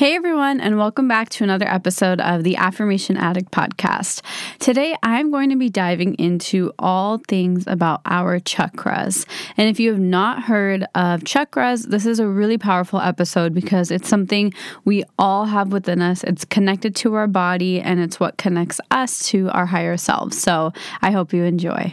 Hey everyone, and welcome back to another episode of the Affirmation Addict podcast. Today I'm going to be diving into all things about our chakras. And if you have not heard of chakras, this is a really powerful episode because it's something we all have within us. It's connected to our body and it's what connects us to our higher selves. So I hope you enjoy.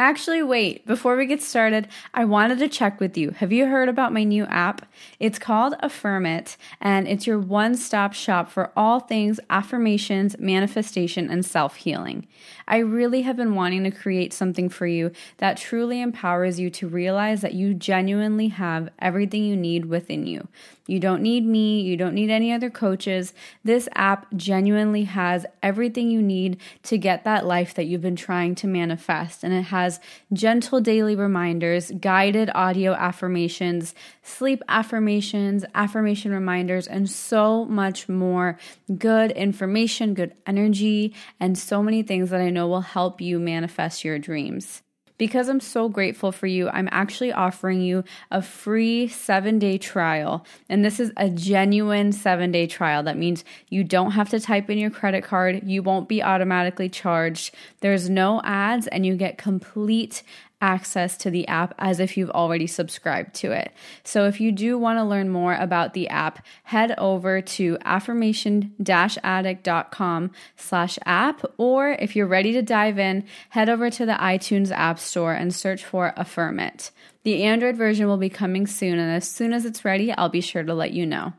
Actually, wait, before we get started, I wanted to check with you. Have you heard about my new app? It's called Affirm It, and it's your one stop shop for all things affirmations, manifestation, and self healing. I really have been wanting to create something for you that truly empowers you to realize that you genuinely have everything you need within you. You don't need me, you don't need any other coaches. This app genuinely has everything you need to get that life that you've been trying to manifest. And it has gentle daily reminders, guided audio affirmations, sleep affirmations, affirmation reminders, and so much more good information, good energy, and so many things that I know will help you manifest your dreams. Because I'm so grateful for you, I'm actually offering you a free seven day trial. And this is a genuine seven day trial. That means you don't have to type in your credit card, you won't be automatically charged. There's no ads, and you get complete access to the app as if you've already subscribed to it. So if you do want to learn more about the app, head over to affirmation-addict.com slash app, or if you're ready to dive in, head over to the iTunes App Store and search for Affirm It. The Android version will be coming soon, and as soon as it's ready, I'll be sure to let you know.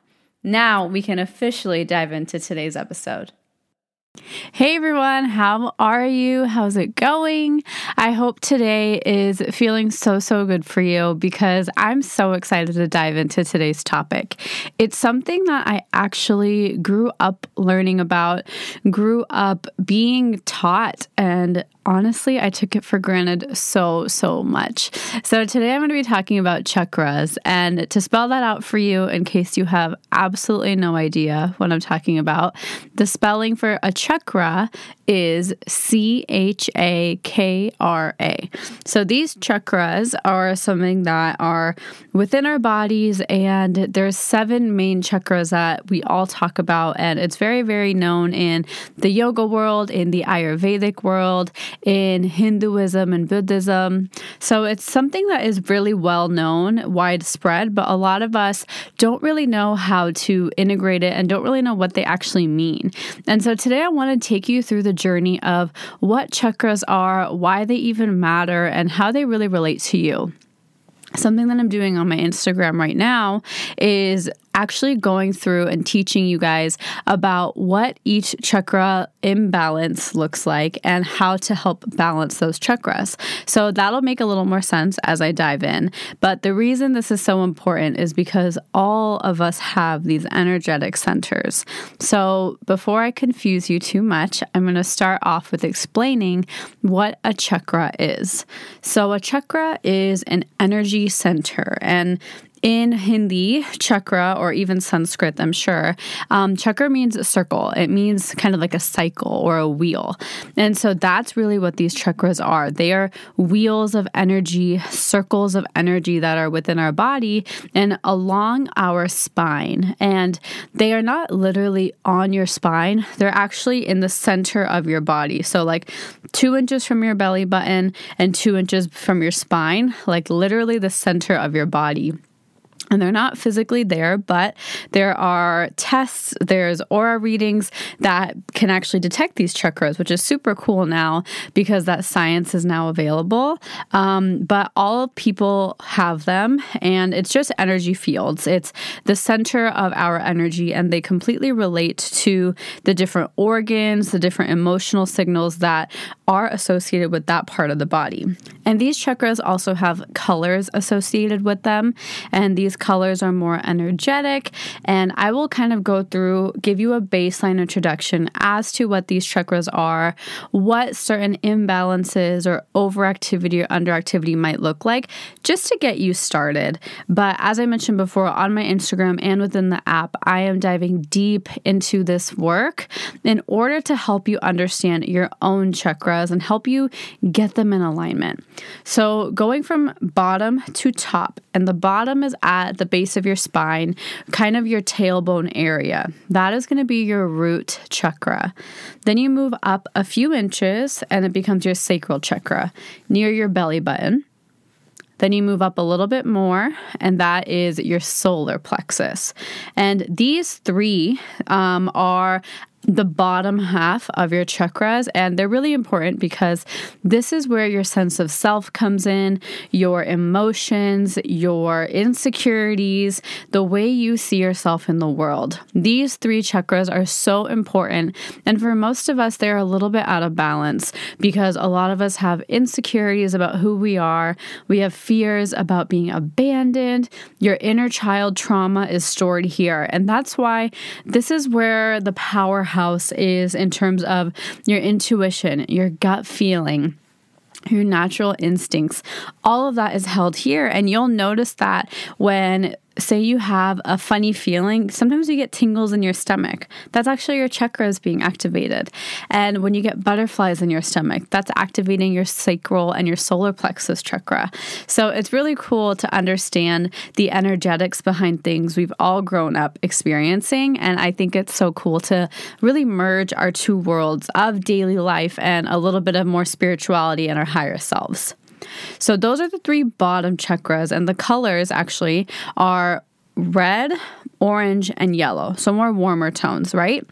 Now we can officially dive into today's episode. Hey everyone, how are you? How's it going? I hope today is feeling so, so good for you because I'm so excited to dive into today's topic. It's something that I actually grew up learning about, grew up being taught, and honestly, I took it for granted so, so much. So, today I'm going to be talking about chakras. And to spell that out for you, in case you have absolutely no idea what I'm talking about, the spelling for a chakra is C H A K R A. So, these chakras are something that are within our bodies, and there's seven main chakras that we all talk about. And it's very, very known in the yoga world, in the Ayurvedic world in Hinduism and Buddhism. So it's something that is really well known, widespread, but a lot of us don't really know how to integrate it and don't really know what they actually mean. And so today I want to take you through the journey of what chakras are, why they even matter, and how they really relate to you. Something that I'm doing on my Instagram right now is actually going through and teaching you guys about what each chakra imbalance looks like and how to help balance those chakras. So that'll make a little more sense as I dive in. But the reason this is so important is because all of us have these energetic centers. So before I confuse you too much, I'm going to start off with explaining what a chakra is. So a chakra is an energy center and in Hindi, chakra, or even Sanskrit, I'm sure, um, chakra means a circle. It means kind of like a cycle or a wheel. And so that's really what these chakras are. They are wheels of energy, circles of energy that are within our body and along our spine. And they are not literally on your spine, they're actually in the center of your body. So, like two inches from your belly button and two inches from your spine, like literally the center of your body and they're not physically there, but there are tests, there's aura readings that can actually detect these chakras, which is super cool now because that science is now available. Um, but all people have them, and it's just energy fields. It's the center of our energy, and they completely relate to the different organs, the different emotional signals that are associated with that part of the body. And these chakras also have colors associated with them, and these colors are more energetic. And I will kind of go through, give you a baseline introduction as to what these chakras are, what certain imbalances or overactivity or underactivity might look like, just to get you started. But as I mentioned before, on my Instagram and within the app, I am diving deep into this work in order to help you understand your own chakras and help you get them in alignment. So, going from bottom to top, and the bottom is at the base of your spine, kind of your tailbone area. That is going to be your root chakra. Then you move up a few inches and it becomes your sacral chakra near your belly button. Then you move up a little bit more, and that is your solar plexus. And these three um, are the bottom half of your chakras, and they're really important because this is where your sense of self comes in, your emotions, your insecurities, the way you see yourself in the world. These three chakras are so important, and for most of us, they're a little bit out of balance because a lot of us have insecurities about who we are, we have fears about being abandoned, your inner child trauma is stored here, and that's why this is where the power house is in terms of your intuition, your gut feeling your natural instincts. All of that is held here. And you'll notice that when say you have a funny feeling, sometimes you get tingles in your stomach. That's actually your chakras being activated. And when you get butterflies in your stomach, that's activating your sacral and your solar plexus chakra. So it's really cool to understand the energetics behind things we've all grown up experiencing. And I think it's so cool to really merge our two worlds of daily life and a little bit of more spirituality in our higher selves. So those are the three bottom chakras, and the colors actually are red, orange, and yellow. So more warmer tones, right?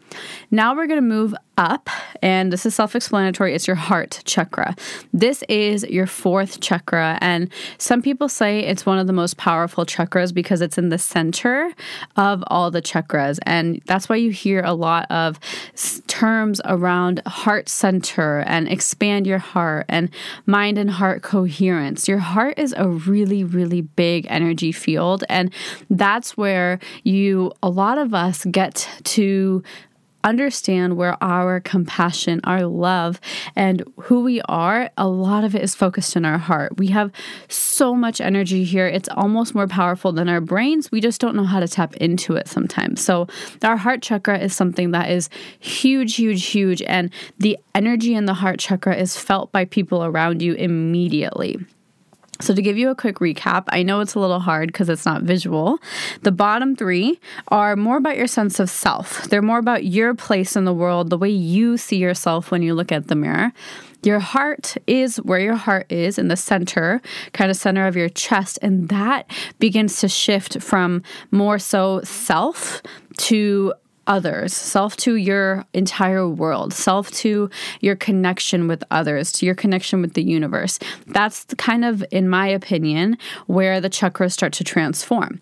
Now we're going to move up, and this is self explanatory. It's your heart chakra. This is your fourth chakra, and some people say it's one of the most powerful chakras because it's in the center of all the chakras. And that's why you hear a lot of terms around heart center and expand your heart and mind and heart coherence. Your heart is a really, really big energy field, and that's where you, a lot of us, get to understand where our compassion, our love, and who we are, a lot of it is focused in our heart. We have so much energy here. It's almost more powerful than our brains. We just don't know how to tap into it sometimes. So, our heart chakra is something that is huge, huge, huge. And the energy in the heart chakra is felt by people around you immediately. So, to give you a quick recap, I know it's a little hard because it's not visual. The bottom three are more about your sense of self, they're more about your place in the world, the way you see yourself when you look at the mirror. Your heart is where your heart is in the center, kind of center of your chest, and that begins to shift from more so self to others, self to your entire world, self to your connection with others, to your connection with the universe. That's kind of, in my opinion, where the chakras start to transform.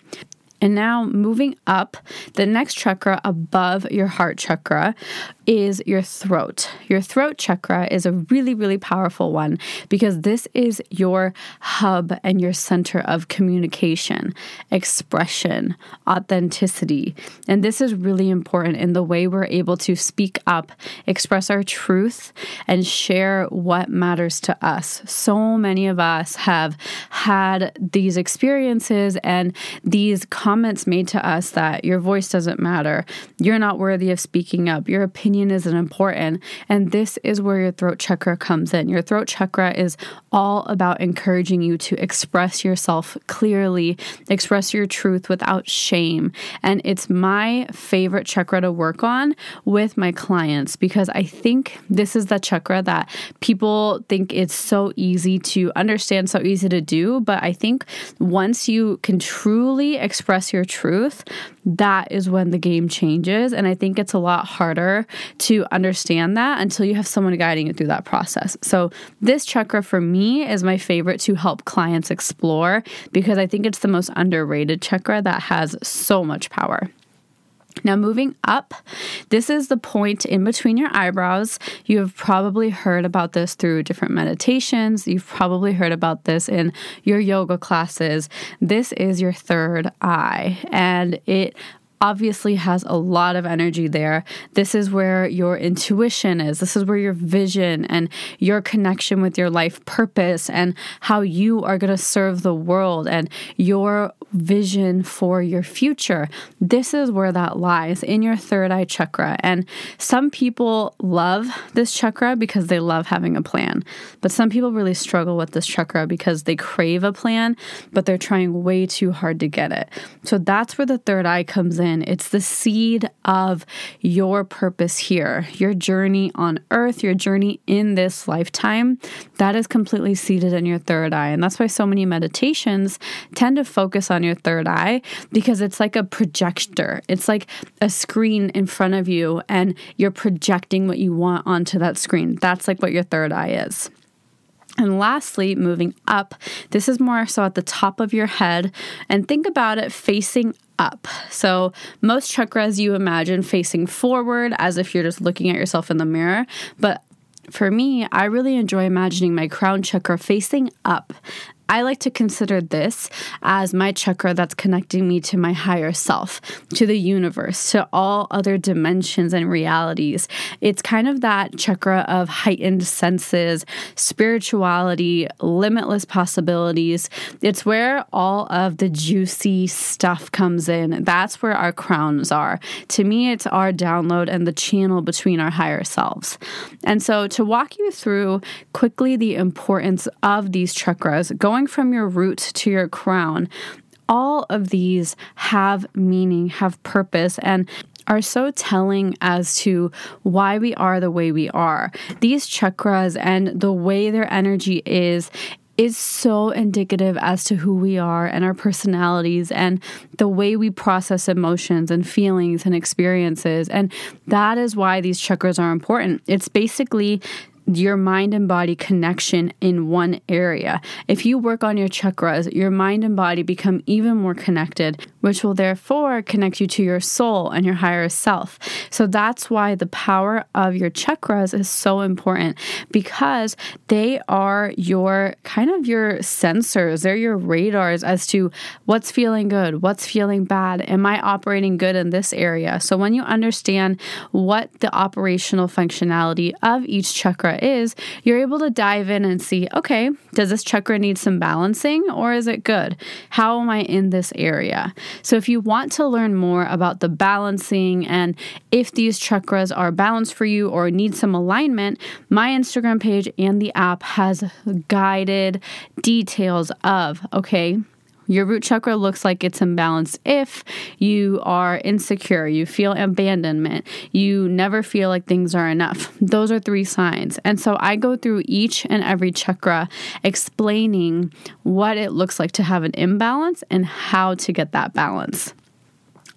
And now moving up, the next chakra above your heart chakra is your throat. Your throat chakra is a really, really powerful one because this is your hub and your center of communication, expression, authenticity. And this is really important in the way we're able to speak up, express our truth, and share what matters to us. So many of us have had these experiences and these comments made to us that your voice doesn't matter, you're not worthy of speaking up, your opinion isn't important. And this is where your throat chakra comes in. Your throat chakra is all about encouraging you to express yourself clearly, express your truth without shame. And it's my favorite chakra to work on with my clients because I think this is the chakra that people think it's so easy to understand, so easy to do. But I think once you can truly express your truth, that is when the game changes. And I think it's a lot harder to understand that until you have someone guiding you through that process. So, this chakra for me is my favorite to help clients explore because I think it's the most underrated chakra that has so much power. Now, moving up, this is the point in between your eyebrows. You have probably heard about this through different meditations. You've probably heard about this in your yoga classes. This is your third eye, and it obviously has a lot of energy there. This is where your intuition is. This is where your vision and your connection with your life purpose and how you are going to serve the world and your vision for your future. This is where that lies in your third eye chakra. And some people love this chakra because they love having a plan. But some people really struggle with this chakra because they crave a plan, but they're trying way too hard to get it. So that's where the third eye comes in in. It's the seed of your purpose here, your journey on earth, your journey in this lifetime. That is completely seated in your third eye. And that's why so many meditations tend to focus on your third eye because it's like a projector. It's like a screen in front of you, and you're projecting what you want onto that screen. That's like what your third eye is. And lastly, moving up, this is more so at the top of your head. And think about it facing up. So, most chakras you imagine facing forward as if you're just looking at yourself in the mirror. But for me, I really enjoy imagining my crown chakra facing up I like to consider this as my chakra that's connecting me to my higher self, to the universe, to all other dimensions and realities. It's kind of that chakra of heightened senses, spirituality, limitless possibilities. It's where all of the juicy stuff comes in. That's where our crowns are. To me, it's our download and the channel between our higher selves. And so, to walk you through quickly the importance of these chakras, going going from your root to your crown, all of these have meaning, have purpose, and are so telling as to why we are the way we are. These chakras and the way their energy is is so indicative as to who we are and our personalities and the way we process emotions and feelings and experiences. And that is why these chakras are important. It's basically your mind and body connection in one area. If you work on your chakras, your mind and body become even more connected, which will therefore connect you to your soul and your higher self. So that's why the power of your chakras is so important because they are your kind of your sensors, they're your radars as to what's feeling good, what's feeling bad, am I operating good in this area? So when you understand what the operational functionality of each chakra is, you're able to dive in and see okay, does this chakra need some balancing or is it good? How am I in this area? So, if you want to learn more about the balancing and if these chakras are balanced for you or need some alignment, my Instagram page and the app has guided details of okay, your root chakra looks like it's imbalanced if you are insecure, you feel abandonment, you never feel like things are enough. Those are three signs. And so I go through each and every chakra explaining what it looks like to have an imbalance and how to get that balance.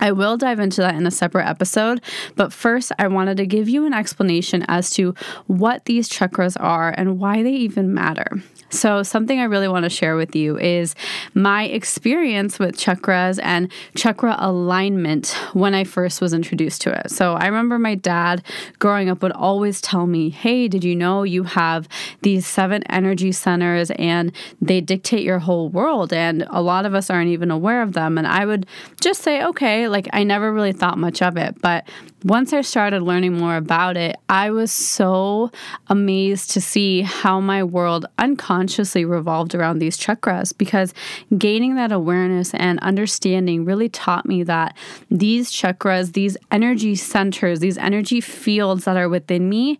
I will dive into that in a separate episode, but first, I wanted to give you an explanation as to what these chakras are and why they even matter. So, something I really want to share with you is my experience with chakras and chakra alignment when I first was introduced to it. So, I remember my dad growing up would always tell me, Hey, did you know you have these seven energy centers and they dictate your whole world? And a lot of us aren't even aware of them. And I would just say, Okay, like I never really thought much of it. But once I started learning more about it, I was so amazed to see how my world unconsciously revolved around these chakras because gaining that awareness and understanding really taught me that these chakras, these energy centers, these energy fields that are within me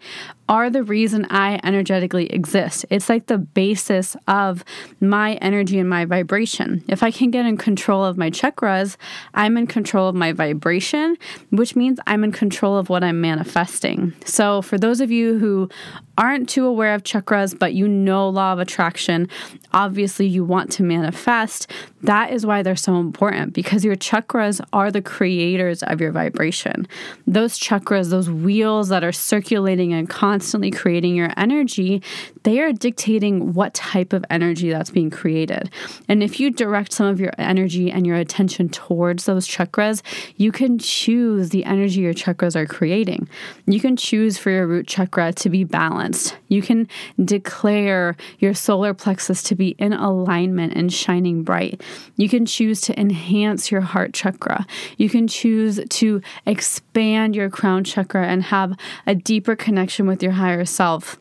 are the reason I energetically exist. It's like the basis of my energy and my vibration. If I can get in control of my chakras, I'm in control of my vibration, which means I'm in control of what I'm manifesting. So, for those of you who aren't too aware of chakras, but you know law of attraction, obviously you want to manifest. That is why they're so important because your chakras are the creators of your vibration. Those chakras, those wheels that are circulating and constantly creating your energy, they are dictating what type of energy that's being created. And if you direct some of your energy and your attention towards those chakras, you can choose the energy your chakras are creating. You can choose for your root chakra to be balanced. You can declare your solar plexus to be in alignment and shining bright. You can choose to enhance your heart chakra. You can choose to expand your crown chakra and have a deeper connection with your higher self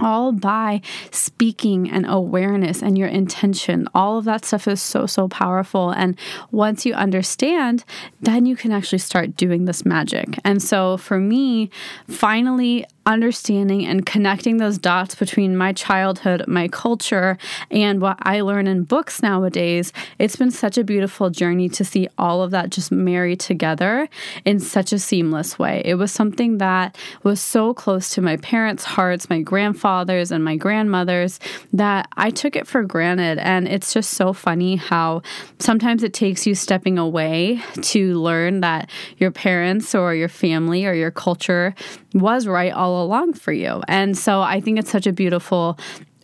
all by speaking and awareness and your intention. All of that stuff is so, so powerful. And once you understand, then you can actually start doing this magic. And so for me, finally understanding and connecting those dots between my childhood, my culture, and what I learn in books nowadays, it's been such a beautiful journey to see all of that just marry together in such a seamless way. It was something that was so close to my parents' hearts, my grandfathers, and my grandmothers that I took it for granted. And it's just so funny how sometimes it takes you stepping away to learn that your parents or your family or your culture was right all along for you. And so I think it's such a beautiful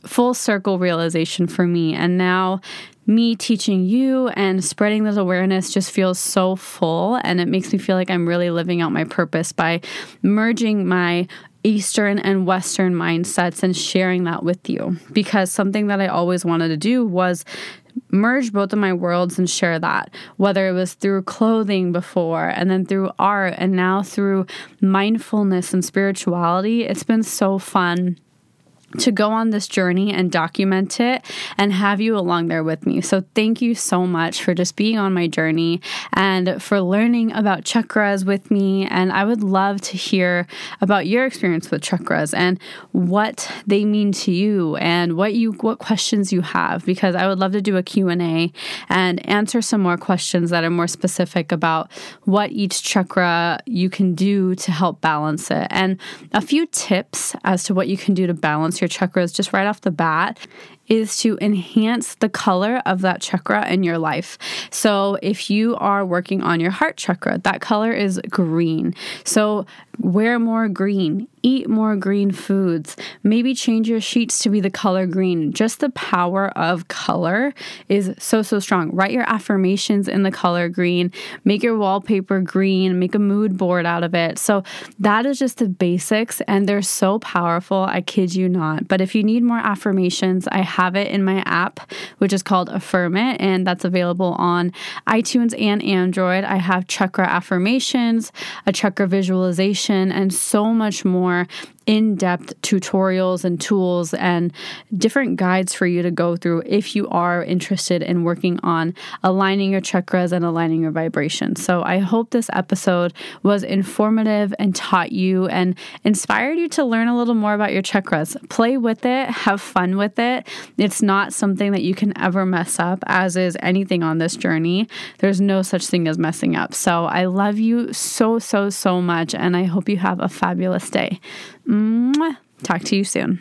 full circle realization for me. And now me teaching you and spreading this awareness just feels so full and it makes me feel like I'm really living out my purpose by merging my Eastern and Western mindsets and sharing that with you. Because something that I always wanted to do was merge both of my worlds and share that, whether it was through clothing before and then through art and now through mindfulness and spirituality. It's been so fun to go on this journey and document it and have you along there with me. So, thank you so much for just being on my journey and for learning about chakras with me. And I would love to hear about your experience with chakras and what they mean to you and what you what questions you have because I would love to do a Q&A and answer some more questions that are more specific about what each chakra you can do to help balance it and a few tips as to what you can do to balance your chakras just right off the bat is to enhance the color of that chakra in your life. So, if you are working on your heart chakra, that color is green. So, wear more green, eat more green foods, maybe change your sheets to be the color green. Just the power of color is so, so strong. Write your affirmations in the color green, make your wallpaper green, make a mood board out of it. So, that is just the basics, and they're so powerful. I kid you not. But if you need more affirmations, I have it in my app, which is called Affirm It, and that's available on iTunes and Android. I have chakra affirmations, a chakra visualization, and so much more in depth tutorials and tools and different guides for you to go through if you are interested in working on aligning your chakras and aligning your vibration. So I hope this episode was informative and taught you and inspired you to learn a little more about your chakras. Play with it, have fun with it. It's not something that you can ever mess up, as is anything on this journey. There's no such thing as messing up. So I love you so, so, so much, and I hope you have a fabulous day. Mwah. Talk to you soon.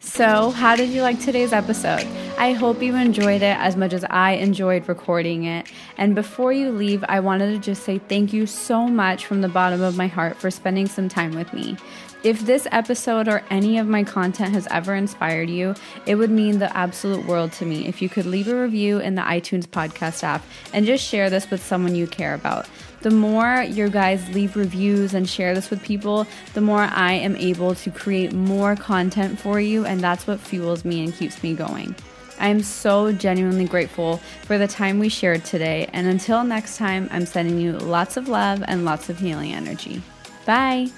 So, how did you like today's episode? I hope you enjoyed it as much as I enjoyed recording it. And before you leave, I wanted to just say thank you so much from the bottom of my heart for spending some time with me. If this episode or any of my content has ever inspired you, it would mean the absolute world to me if you could leave a review in the iTunes podcast app and just share this with someone you care about the more your guys leave reviews and share this with people, the more I am able to create more content for you, and that's what fuels me and keeps me going. I am so genuinely grateful for the time we shared today, and until next time, I'm sending you lots of love and lots of healing energy. Bye.